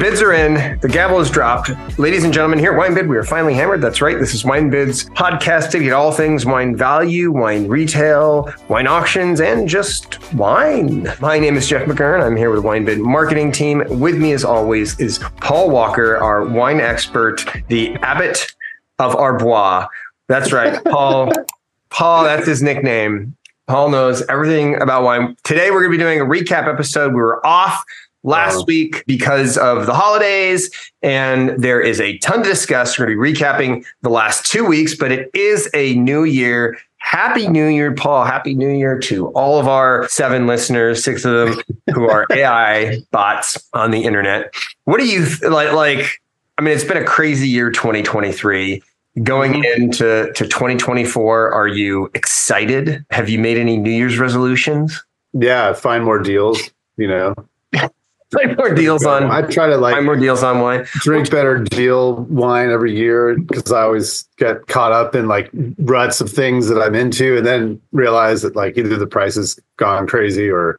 bids are in. The gavel is dropped. Ladies and gentlemen, here at WineBid, we are finally hammered. That's right. This is WineBid's podcast to get all things wine value, wine retail, wine auctions, and just wine. My name is Jeff McGurn. I'm here with WineBid marketing team. With me, as always, is Paul Walker, our wine expert, the abbot of Arbois. That's right, Paul. Paul, that's his nickname. Paul knows everything about wine. Today, we're going to be doing a recap episode. We were off last wow. week because of the holidays, and there is a ton to discuss. We're going to be recapping the last two weeks, but it is a new year. Happy New Year, Paul. Happy New Year to all of our seven listeners, six of them who are AI bots on the internet. What do you like? Like, I mean, it's been a crazy year, 2023. Going mm-hmm. into to 2024, are you excited? Have you made any New Year's resolutions? Yeah, find more deals, you know, find more deals on. I try to like find more deals on wine. Drink better deal wine every year because I always get caught up in like ruts of things that I'm into, and then realize that like either the price has gone crazy or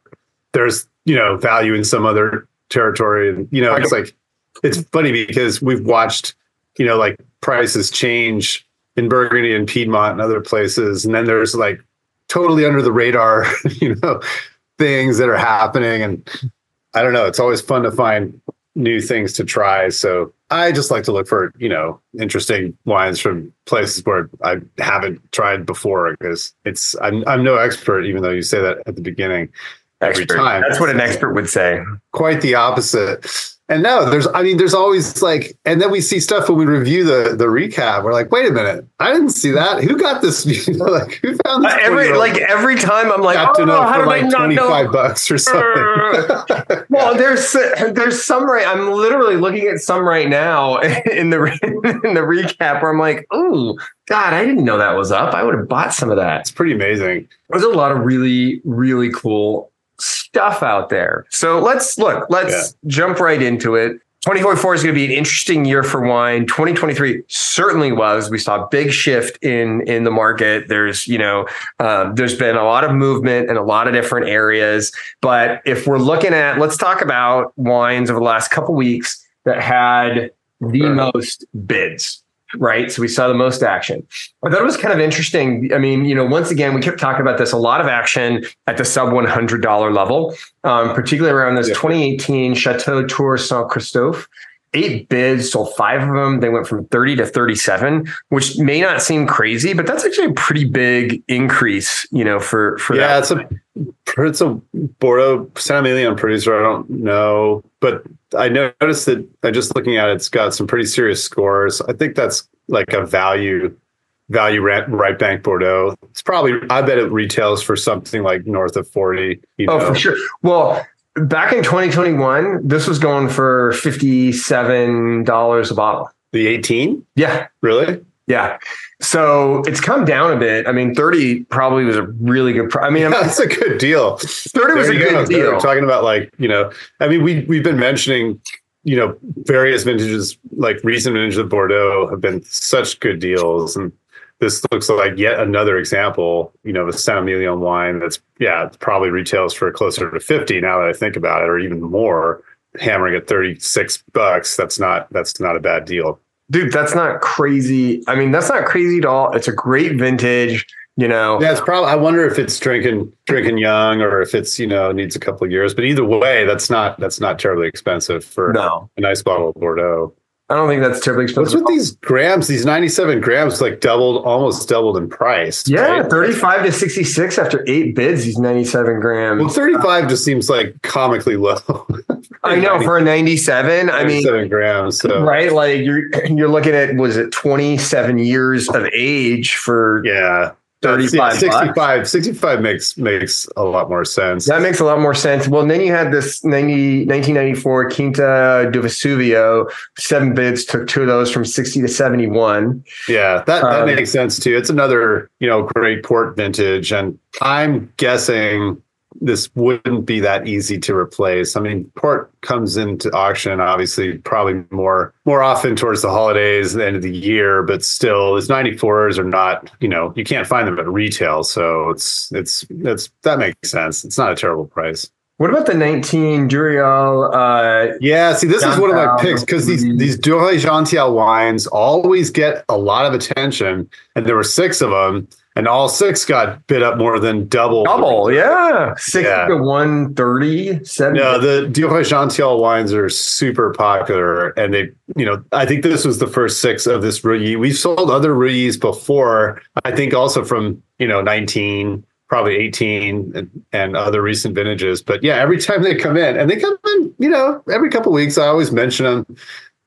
there's you know value in some other territory, and you know it's like it's funny because we've watched you know like prices change in Burgundy and Piedmont and other places, and then there's like totally under the radar, you know, things that are happening and I don't know. It's always fun to find new things to try. So I just like to look for, you know, interesting wines from places where I haven't tried before because it's I'm I'm no expert, even though you say that at the beginning every expert. time. That's what an expert would say. Quite the opposite. And no, there's, I mean, there's always like, and then we see stuff when we review the the recap. We're like, wait a minute, I didn't see that. Who got this? You know, like who found this? Uh, every like every time, I'm like, oh, know how for like twenty five bucks or something. well, there's there's some right. I'm literally looking at some right now in the in the recap where I'm like, oh God, I didn't know that was up. I would have bought some of that. It's pretty amazing. There's a lot of really really cool stuff out there. So let's look, let's yeah. jump right into it. 2024 is going to be an interesting year for wine. 2023 certainly was. We saw a big shift in in the market. There's you know uh, there's been a lot of movement in a lot of different areas. But if we're looking at, let's talk about wines over the last couple weeks that had the most bids right? So we saw the most action. I thought it was kind of interesting. I mean, you know, once again, we kept talking about this, a lot of action at the sub $100 level, um, particularly around this yeah. 2018 Chateau Tour Saint Christophe. Eight bids, sold five of them. They went from 30 to 37, which may not seem crazy, but that's actually a pretty big increase, you know, for, for yeah, that. it's a, it's a Bordeaux Saint Emilion producer. I don't know, but I noticed that I just looking at it, it's got some pretty serious scores. I think that's like a value value right bank Bordeaux. It's probably I bet it retails for something like north of 40. You know? Oh, for sure. Well, back in 2021, this was going for $57 a bottle. The 18? Yeah. Really? Yeah. So it's come down a bit. I mean, 30 probably was a really good. Pr- I mean, yeah, that's a good deal. 30 was a good go. deal. We're talking about like, you know, I mean, we, we've been mentioning, you know, various vintages, like recent vintages of Bordeaux have been such good deals. And this looks like yet another example, you know, the Saint Emilion wine that's, yeah, probably retails for closer to 50 now that I think about it, or even more hammering at 36 bucks. That's not, that's not a bad deal dude, that's not crazy. I mean, that's not crazy at all. It's a great vintage. You know, yeah, it's probably. I wonder if it's drinking drinking young or if it's you know needs a couple of years. But either way, that's not that's not terribly expensive for no. a nice bottle of Bordeaux. I don't think that's terribly expensive. What's with these Graham's? These 97 Graham's like doubled, almost doubled in price. Yeah, right? 35 to 66 after eight bids, these 97 Graham's. Well, 35 just seems like comically low. I know 90, for a 97, 97 I mean Graham's. So. Right. Like you're you're looking at was it 27 years of age for yeah 35 65 65 makes makes a lot more sense. That makes a lot more sense. Well then you had this 90, 1994 quinta do vesuvio. Seven bids took two of those from 60 to 71 yeah that, that um, makes sense too. It's another you know great port vintage and i'm guessing this wouldn't be that easy to replace. I mean, port comes into auction obviously probably more more often towards the holidays, the end of the year, but still, its 94s are not, you know, you can't find them at retail. So it's it's it's that makes sense. It's not a terrible price. What about the 19 Dureuil? Uh, yeah, see, this is one of my picks because these these Janthial wines always get a lot of attention, and there were six of them, and all six got bid up more than double. double, yeah. 60 Yeah. to 130, 70. No, the Janthial wines are super popular, and they, you know, I think this was the first six of this Rully. We've sold other Rullys before. I think also from you know 19, probably 18, and, and other recent vintages. But yeah, every time they come in, and they come in, you know, every couple of weeks, I always mention them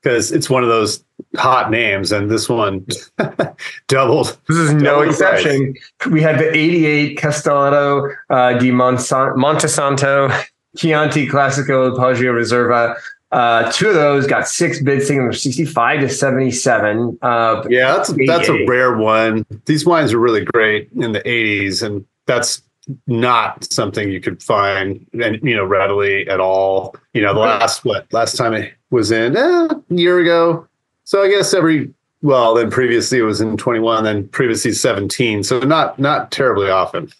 because it's one of those hot names, and this one doubled. This is no exception. We had the 88 Castello uh, di Monsan- Montesanto Chianti Classico Poggio Reserva. Uh, two of those got six bids, taking them from 65 to 77. Uh, Yeah, that's that's a rare one. These wines are really great in the 80s, and that's not something you could find and you know readily at all. You know, the last what last time it was in eh, a year ago. So I guess every well, then previously it was in 21, then previously 17. So not not terribly often.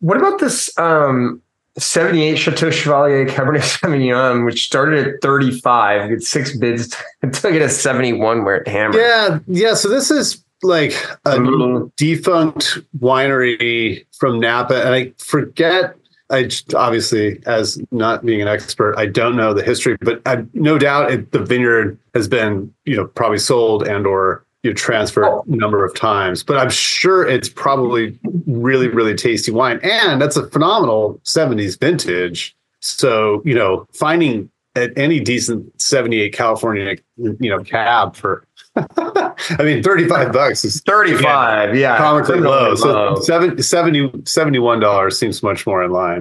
What about this um, 78 Chateau Chevalier Cabernet Sauvignon, which started at 35, get six bids, took it at 71 where it hammered. Yeah, yeah. So this is like a Mhm. defunct winery from Napa, and I forget. I obviously, as not being an expert, I don't know the history, but I no doubt it, the vineyard has been, you know, probably sold and or you know, transferred Oh. a number of times. But I'm sure it's probably really, really tasty wine, and that's a phenomenal '70s vintage. So you know, finding at any decent 78 California, you know, cab for, I mean, 35 bucks is 35, yeah. comically low. So low. 70, 70 $71 seems much more in line.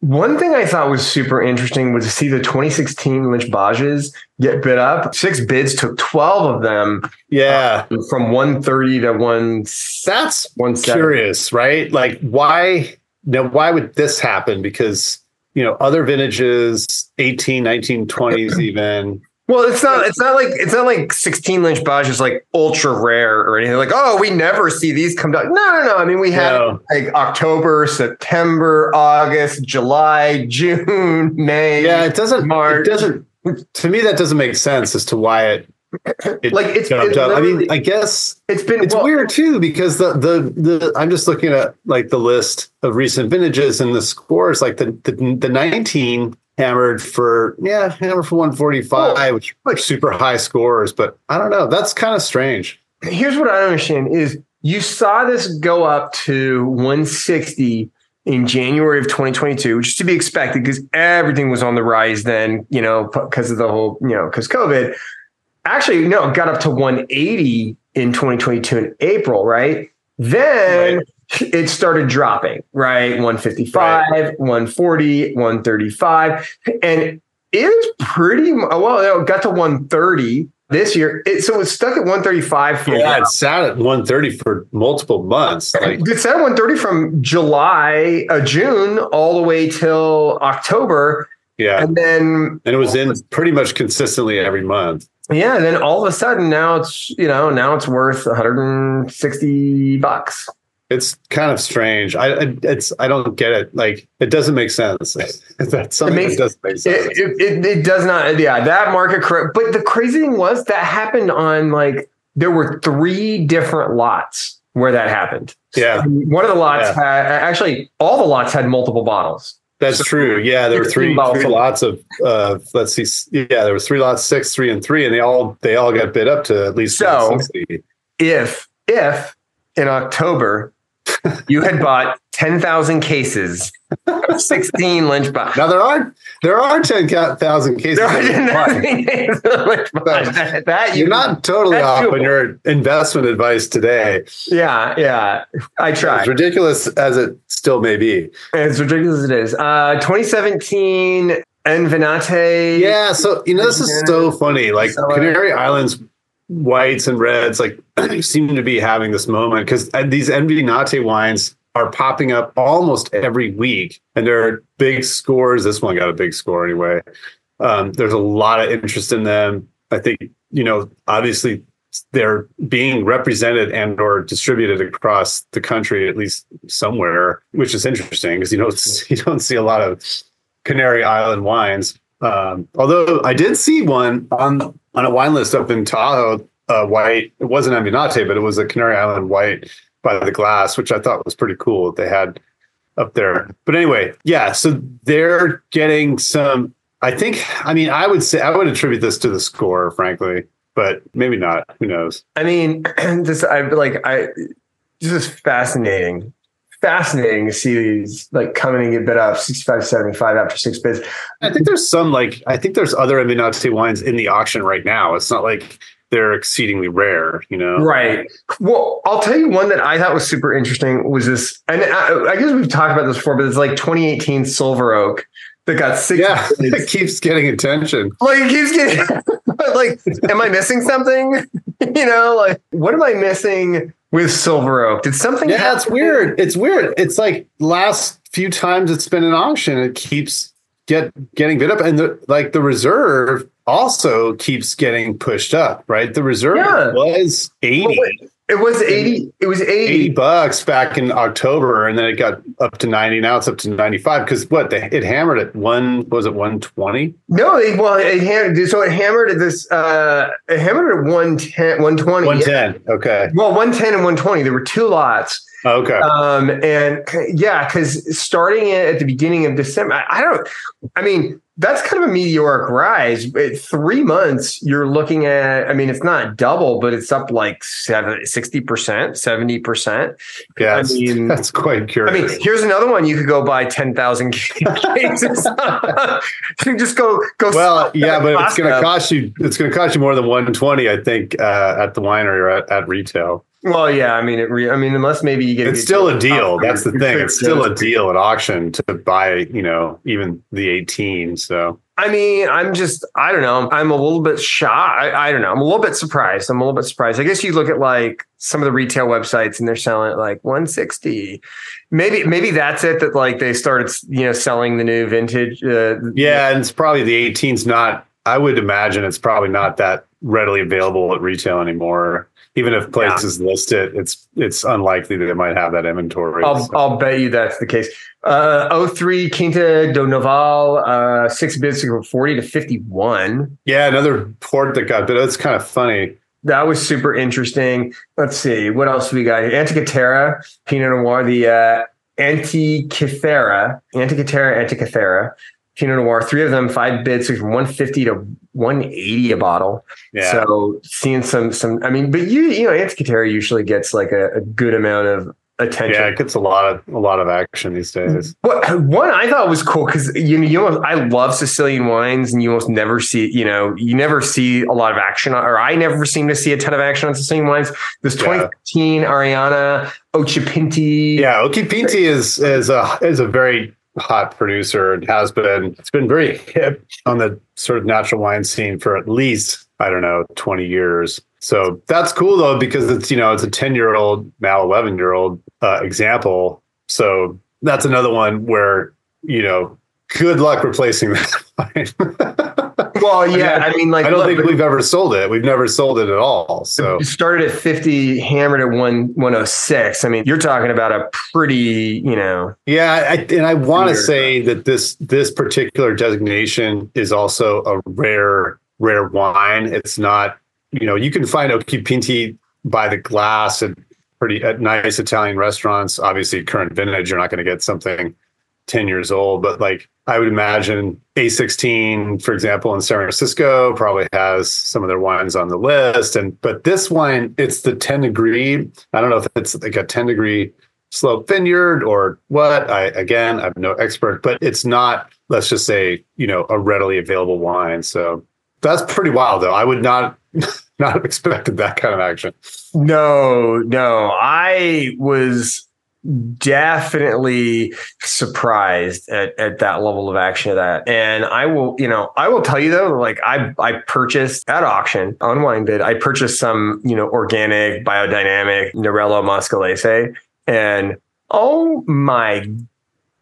One thing I thought was super interesting was to see the 2016 Lynch Bages get bid up. Six bids took 12 of them Yeah. Uh, from 130 to one. That's 170. curious, right? Like why now why would this happen? Because you know, other vintages, 18, 19, 20s even. Well, it's not. It's not like it's not like 16 Lynch Bages is like ultra rare or anything. Like, oh, we never see these come down. No, no, no. I mean, we had No. like October, September, August, July, June, May. Yeah, it doesn't March. it doesn't to me that doesn't make sense as to why it, it Like, it's- jumped up. I mean, I guess it's been it's well, weird too because the the the I'm just looking at like the list of recent vintages and the scores like the the, the 19 hammered for yeah hammered for 145 which like super high scores but I don't know that's kind of strange here's what I don't understand is you saw this go up to 160 in January of 2022, which is to be expected because everything was on the rise then, you know, because of the whole, you know, because COVID. Actually, no, it got up to 180 in 2022 in April, right? Then it started dropping, right? 155, 140, 135. And it was pretty well, it got to 130 this year. It, so it was stuck at 135 for yeah it sat at 130 for multiple months like It said 130 from July, uh, June, all the way till October, yeah and then and it was in pretty much consistently every month yeah, and then all of a sudden now it's you know now it's worth 160 bucks. It's kind of strange I it's I don't get it like it doesn't make sense that's something makes- that doesn't make sense It, it, it, it does not, yeah, that market correct. But the crazy thing was that happened on like there were three different lots where that happened. yeah One of the lots Yeah. had actually all the lots had multiple bottles. That's So, true. Yeah, there were three, three lots of uh let's see yeah, there was three lots, six, three, and three, and they all they all got bid up to at least So- 160. if if in October you had bought 10,000 cases of 16 Lynch Bages. Now there are there are ten thousand cases. There are 10,000 cases of Lynch Bages. That, that you You're not totally off on your investment advice today. Yeah, yeah. I tried. As ridiculous as it still may be. As ridiculous as it is. Uh 2017 Envinate. Yeah, so you know this is so funny. Like uh, Canary Islands whites and reds like seem to be having this moment because these Envinate wines are popping up almost every week and there are big scores. This one got a big score anyway. Um, there's a lot of interest in them. I think, you know, obviously they're being represented and or distributed across the country, at least somewhere, which is interesting because you don't you don't see a lot of Canary Island wines. Um, although I did see one on on a wine list up in Tahoe, uh, white. It wasn't Envinate, but it was a Canary Island white by the glass, which I thought was pretty cool. That they had up there. But anyway, yeah. So they're getting some. I think. I mean, I would say I would attribute this to the score, frankly, but maybe not. Who knows? I mean, this I like I this is fascinating. Fascinating to see these like coming and get bid up 65 75 after six bids. I think there's some like I think there's other Envinate wines in the auction right now. It's not like they're exceedingly rare, you know. Right. Well, I'll tell you one that I thought was super interesting was this, and I, I guess we've talked about this before, but it's like 2018 Silver Oak that got six. Yeah, it keeps getting attention. Like it keeps getting. like, am I missing something? you know, like what am I missing with Silver Oak? Did something? Yeah, it's weird. It's weird. It's like last few times it's been an auction, it keeps get getting bid up, and the like the reserve also keeps getting pushed up. Right, the reserve Yeah. was eighty. Well, It was 80. It was 80. 80 bucks back in October, and then it got up to 90. Now it's up to 95 because what they, it hammered at one was it 120? No, they, well, it hammered, so it hammered at this, uh, it hammered at 110, 120. 110. Okay. Well, 110 and 120. There were two lots. Okay. Um, and yeah, because starting it at the beginning of December, I, I don't, I mean, that's kind of a meteoric rise. At three months, you're looking at, I mean, it's not double, but it's up like seven, 60%, 70%. yeah, I mean- that's quite curious. I mean, here's another one. You could go buy 10,000 cases. you just go, go. well, yeah, but it's going to cost you. It's going to cost you more than 120, I think, uh, at the winery or at, at retail. Well, yeah, I mean, it re- I mean, unless maybe you get It's good still a deal. deal. That's the thing. It's still a deal at auction to buy, you know, even the 18. So I mean, I'm just, I don't know. I'm a little bit shocked. I, I don't know. I'm a little bit surprised. I'm a little bit surprised. I guess you look at like some of the retail websites and they're selling it like 160. Maybe, maybe that's it. That like they started, you know, selling the new vintage. Uh, yeah, and it's probably the 18's not. I would imagine it's probably not that readily available at retail anymore. Even if places list it, it's it's unlikely that they might have that inventory. I'll, So- I'll bet you that's the case. Uh, 03 Quinta do Noval, uh, six bids from 40 to 51. yeah, another port that got, but it's kind of funny. That was super interesting. Let's see. What else we got here? Antica Terra, Pinot Noir, the uh, Antica Terra, Antikythera, Antica Terra, Pinot Noir, three of them, five bids from 150 to 180 a bottle. Yeah, So seeing some, some, I mean, but you, you know, Antica Terra usually gets like a, a good amount of attention. yeah, it gets a lot of a lot of action these days. What one I thought was cool because you know you almost, I love Sicilian wines and you almost never see you know you never see a lot of action on, or I never seem to see a ton of action on Sicilian wines. This Yeah. 2015 Arianna Occhipinti. Yeah, Occhipinti is is a is a very hot producer and has been. It's been very hip on the sort of natural wine scene for at least I don't know twenty years. So that's cool though because it's you know it's a ten year old now eleven year old uh, example. So that's another one where you know good luck replacing that wine. Well, yeah, I mean, like I don't look, think we've ever sold it. We've never sold it at all. So started at 50, hammered at one 106. I mean, you're talking about a pretty, you know, Yeah, I, and I want to say that this this particular designation is also a rare rare wine. It's not, you know, you can find Occhipinti by the glass at pretty at nice Italian restaurants. Obviously, current vintage, you're not going to get something ten years old, but like I would imagine A16, for example, in San Francisco, probably has some of their wines on the list. And but this wine, it's the 10 degree. I don't know if it's like a 10 degree slope vineyard or what. I again, I'm no expert, but it's not, let's just say, you know, a readily available wine. So that's pretty wild though. I would not not have expected that kind of action. no, no. I was definitely surprised at, at that level of action of that. And I will, you know, I will tell you though, like I I purchased at auction on WineBid, I purchased some, you know, organic, biodynamic Nerello Mascalese. And oh my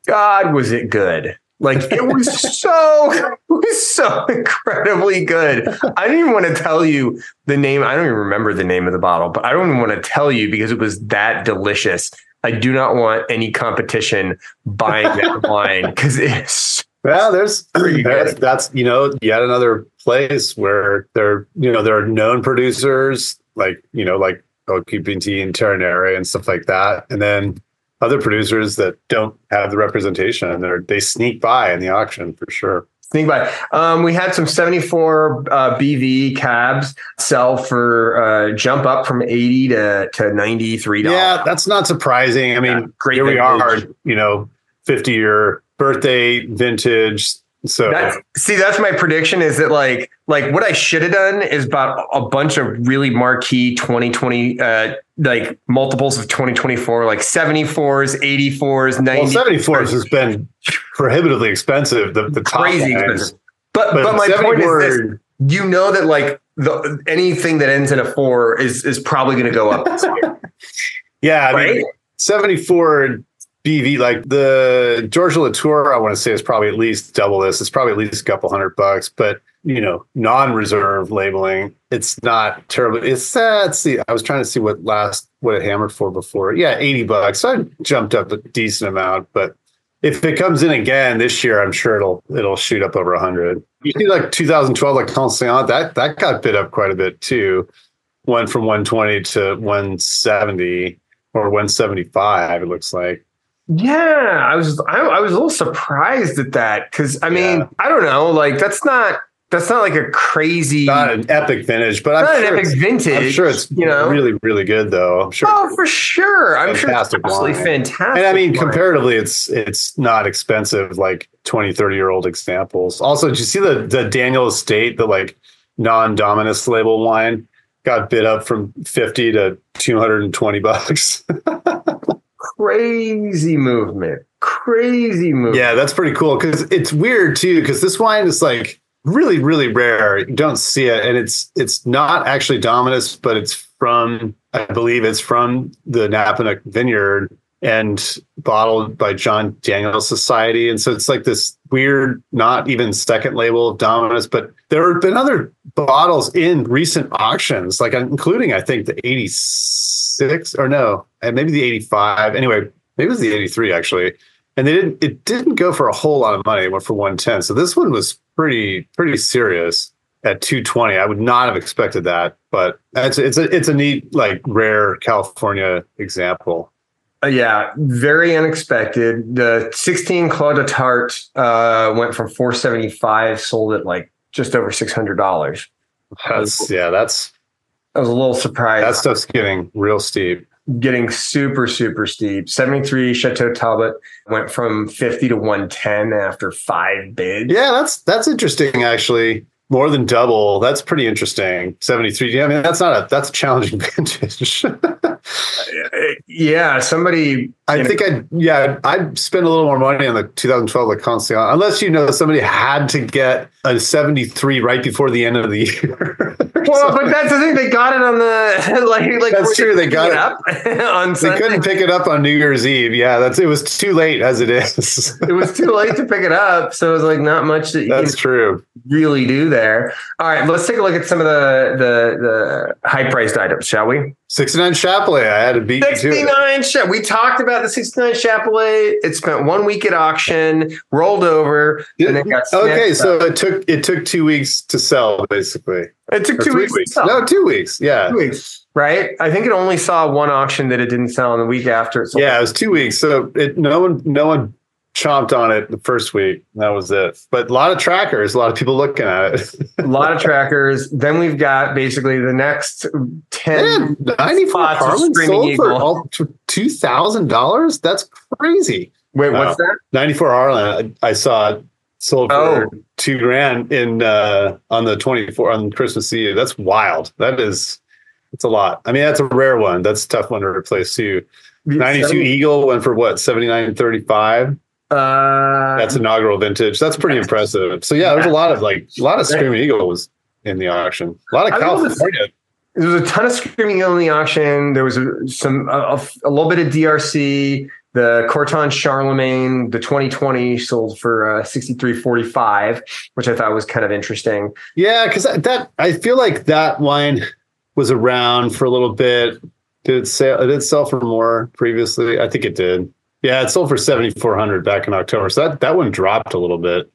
God, was it good? Like it was so it was so incredibly good. I don't even want to tell you the name. I don't even remember the name of the bottle, but I don't even want to tell you because it was that delicious. I do not want any competition buying that wine because it's Yeah, there's that's, that's you know yet another place where there you know there are known producers like you know like Occhipinti and Terre Nere and stuff like that, and then other producers that don't have the representation and they they sneak by in the auction for sure. Think about it. Um, we had some 74 uh, BV cabs sell for uh, jump up from 80 to, to 93 dollars. Yeah, that's not surprising. I mean, Yeah, great here we are, you know, 50 year birthday vintage. So That's, see, that's my prediction. Is that like like what I should have done is bought a bunch of really marquee 2020 uh, like multiples of 2024, like 74s, 84s, 90s. well, 74s has been prohibitively expensive. The, the top crazy lines. expensive. But But, but, my point is this: you know that like the anything that ends in a four is is probably going to go up this year, Yeah, I right? mean, 74 BV, like the Georges de Latour, I want to say is probably at least double this. It's probably at least a couple hundred bucks, but you know, non-reserve labeling, it's not terrible. It's uh, let's see. I was trying to see what last what it hammered for before. Yeah, 80 bucks. So I jumped up a decent amount, but if it comes in again this year, I'm sure it'll it'll shoot up over 100. You see, like 2012, like Conscient, that that got bid up quite a bit too. Went from 120 to 170 or 175. It looks like. Yeah, I was I, I was a little surprised at that because I mean Yeah. I don't know like that's not that's not like a crazy Not an epic vintage, but I'm not an sure, epic vintage. I'm sure it's you know. really really good though. I'm sure. Oh, for sure. I'm sure it's absolutely wine. fantastic. and I mean, wine. comparatively, it's it's not expensive like 20, 30 year old examples. Also, did you see the the Daniel Estate, the like non-Dominus label wine, got bid up from 50 to 220 bucks. crazy movement, crazy movement. yeah, that's pretty cool because it's weird too. Because this wine is like really, really rare. You don't see it, and it's it's not actually Dominus, but it's from I believe it's from the Napanook Vineyard and bottled by John Daniel Society, and so it's like this weird, not even second label of Dominus, but there have been other bottles in recent auctions, like including I think the eighty six or no, and maybe the eighty five. Anyway, maybe it was the eighty three actually. And they didn't it didn't go for a whole lot of money it went for 110 so this one was pretty pretty serious at 220 i would not have expected that but it's it's a it's a neat like rare california example Uh, yeah, very unexpected. The 16 Clos de Tart uh, went from 475, sold at like just over $600. that's yeah that's I was a little surprised. that stuff's getting real steep getting super, super steep. 73 Chateau Talbot went from 50 to 110 after five bids. yeah that's that's interesting actually more than double that's pretty interesting 73 yeah i mean that's not a that's a challenging vintage Uh, yeah, somebody. I know, think I'd yeah I'd spend a little more money on the 2012 like Conscient unless you know somebody had to get a 73 right before the end of the year. Well, but that's the thing. They got it on the like. like That's true, they got picking up on they Sunday. couldn't pick it up on New Year's Eve. Yeah, that's it was too late as it is. It was too late to pick it up, so it was like not much that you that's true. really do there. All right, let's take a look at some of the the, the high priced items, shall we? 69 Chappellet. I had to beat you 69 Cha- We talked about the 69 Chappellet. It spent one week at auction, rolled over, and then got Okay, so up. it took it took two weeks to sell basically. it took Or two weeks. to weeks. sell. No, two weeks. Yeah. Two weeks, right? I think it only saw one auction that it didn't sell in the week after. It sold. Yeah, it was two weeks. So it no one no one chomped on it the first week. That was it. But a lot of trackers, a lot of people looking at it. a lot of trackers. Then we've got basically the next 10 Man, 94 spots Harlan sold for Eagle. all two thousand dollars. That's crazy. Wait, what's that? 94 Harlan, I, I saw it sold for Oh. two grand in uh, on the 24 on Christmas Eve. That's wild. That is, it's a lot. I mean, that's a rare one. That's a tough one to replace too. 92 Eagle went for what 79.35. Uh, That's inaugural vintage. That's pretty impressive. So yeah, there's a lot of like a lot of Screaming Eagle was in the auction. A lot of I mean, it was- California. there was a ton of screaming Eagle in the auction. There was a, some a, a, little bit of DRC. The Corton Charlemagne, the 2020 sold for uh, 63.45, which I thought was kind of interesting. Yeah, because that, that I feel like that wine was around for a little bit. Did it sell? It did sell for more previously. I think it did. Yeah, it sold for seventy four hundred back in October. So that that one dropped a little bit.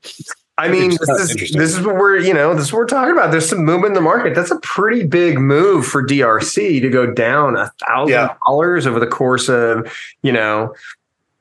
I mean, this is this is what we're you know this is what we're talking about. There's some movement in the market. That's a pretty big move for DRC to go down a thousand dollars over the course of you know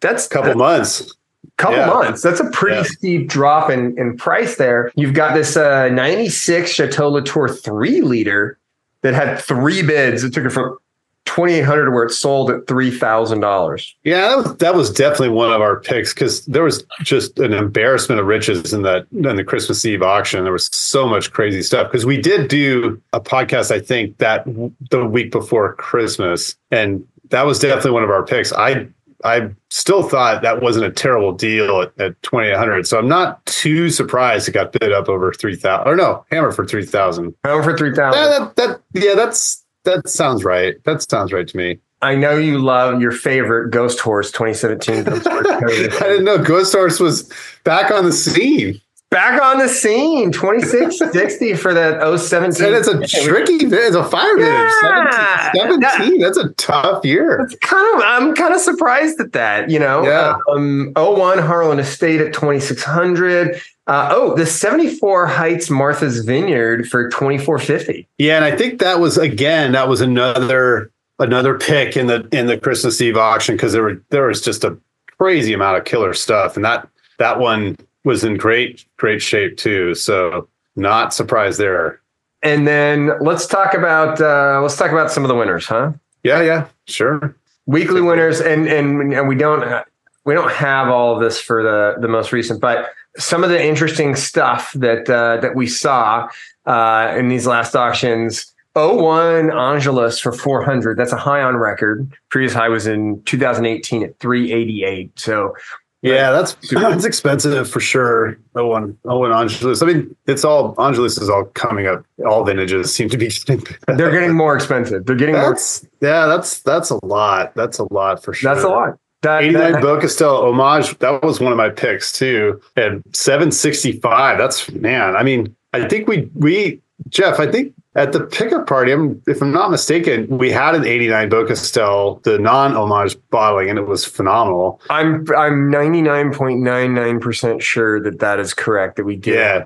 that's a couple months. couple Yeah. months. That's a pretty Yeah. steep drop in, in price there. You've got this uh, 96 Chateau Latour 3 liter that had three bids. It took it from 2800 where it sold at $3,000. Yeah, that was, that was definitely one of our picks because there was just an embarrassment of riches in that in the Christmas Eve auction. There was so much crazy stuff because we did do a podcast, I think that the week before Christmas, and that was definitely one of our picks. I I still thought that wasn't a terrible deal at, at twenty eight hundred, so I'm not too surprised it got bid up over three thousand. Or no, hammer for three thousand. Hammer for 3000 Yeah, that, that yeah, that's that sounds right. That sounds right to me. I know you love your favorite Ghost Horse 2017 Ghost Horse I didn't know Ghost Horse was back on the scene. Back on the scene, 2660 for that 017. And it's a tricky, it's a fire. Yeah. 17, 17, that's a tough year. It's kind of I'm kind of surprised at that, you know. Yeah. Um 01 Harlan Estate at 2600. Uh, oh, the 74 Heitz Martha's Vineyard for 2450. Yeah, and I think that was again, that was another another pick in the in the Christmas Eve auction because there were there was just a crazy amount of killer stuff. And that that one was in great, great shape too. So not surprised there. And then let's talk about uh, let's talk about some of the winners, huh? Yeah, yeah, sure. Weekly winners, and and and we don't we don't have all of this for the the most recent, but some of the interesting stuff that uh, that we saw uh, in these last auctions. 01 Angelus for 400. That's a high on record. Previous high was in 2018 at 388. So Yeah, that's that's expensive for sure. Oh one, oh one Angelus. I mean, it's all Angelus is all coming up. All vintages seem to be. they're getting more expensive. They're getting more. yeah, that's that's a lot. That's a lot for sure. That's a lot. That, 89 that- Beaucastel homage. That was one of my picks too. And 765. That's man. I mean, I think we we Jeff. I think at the pickup party, I'm, if I'm not mistaken, we had an 89 Beaucastel, the non homage bottling, and it was phenomenal. I'm I'm 99.99% sure that that is correct. That we did Yeah.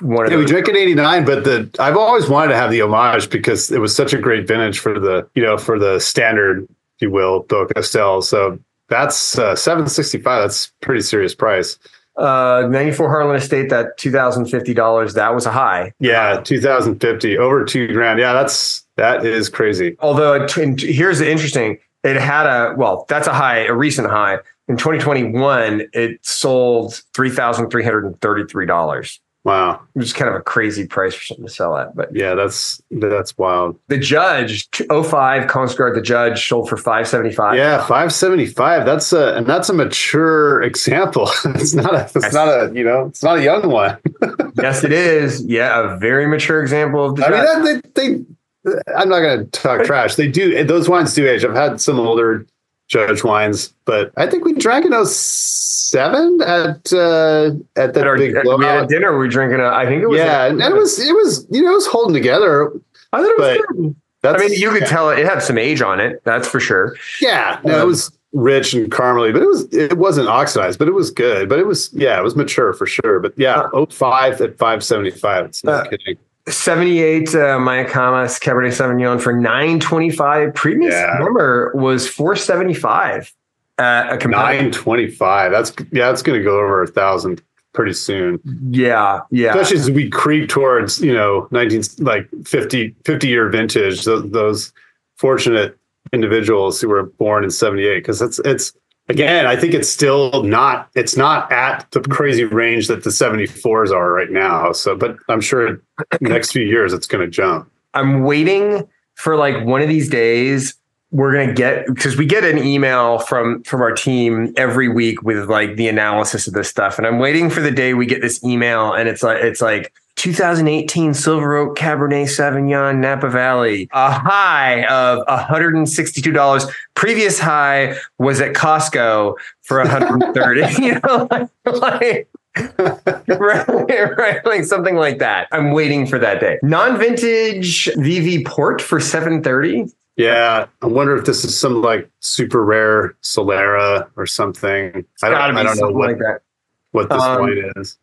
one of Yeah, we drank an 89, but the I've always wanted to have the homage because it was such a great vintage for the, you know, for the standard, if you will, Beaucastel. So that's uh, 765. That's pretty serious price. Uh, 94 Harlan Estate, that $2,050, that was a high. Yeah, 2050 over two grand. Yeah, that's that is crazy. Although it- here's the interesting, it had a well, that's a high, a recent high. In 2021, it sold $3,333. Wow. Which is kind of a crazy price for something to sell at. But Yeah, that's that's wild. the judge, 05 Kongsgaard, the judge sold for 575. Yeah, 575. That's a and that's a mature example. it's not a it's not a, you know, it's not a young one. Yes, it is. Yeah, a very mature example of the I mean, that, they, they, I'm not going to talk trash. They do, those wines do age. I've had some older judge wines, but I think we drank in 07 at, uh, at that At our- big we had a dinner. We were drinking a. I think it was. Yeah, and it was, it was, you know, it was holding together. I thought it was good. That's, I mean, you could tell it, it had some age on it. That's for sure. yeah, no, it was rich and caramely, but it was, it wasn't oxidized, but it was good. But it was, yeah, it was mature for sure. But yeah, 05 at 575. It's not Uh, kidding. 78 uh, Mayacamas Cabernet Sauvignon for 925. Previous Yeah. number was 475. Uh, a competitive. 925. That's, yeah, that's going to go over a thousand pretty soon. Yeah, yeah. especially as we creep towards you know 19 like 50 50 year vintage those, those fortunate individuals who were born in 78 because it's it's again i think it's still not it's not at the crazy range that the 74s are right now. So but i'm sure next few years it's going to jump. I'm waiting for like one of these days we're gonna get because we get an email from from our team every week with like the analysis of this stuff, and I'm waiting for the day we get this email and it's like it's like 2018 Silver Oak Cabernet Sauvignon Napa Valley, a high of $162. Previous high was at Costco for 130. you know, like, like right, right, like something like that. I'm waiting for that day. Non-vintage VV Port for 730. Yeah, I wonder if this is some like super rare Solera or something. I don't, I don't know what, like what this Um, wine is.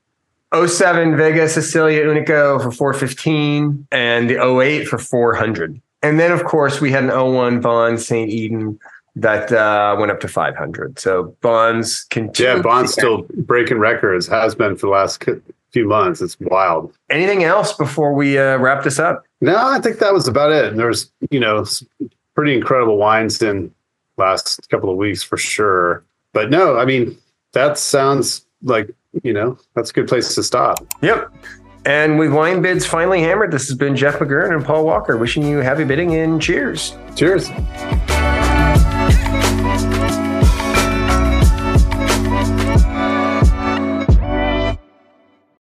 07 Vega Sicilia Unico for 415 and the 08 for 400. And then, of course, we had an 01 Bond St. Eden that uh, went up to 500. So Bonds continue. Yeah, Bond's still breaking records. Has been for the last few months. It's wild. Anything else before we uh, wrap this up? No, I think that was about it. And there's you know pretty incredible wines in last couple of weeks for sure. But no, I mean that sounds like you know that's a good place to stop. Yep. And with WineBid's finally hammered, this has been Jeff McGurn and Paul Walker wishing you happy bidding and cheers. Cheers.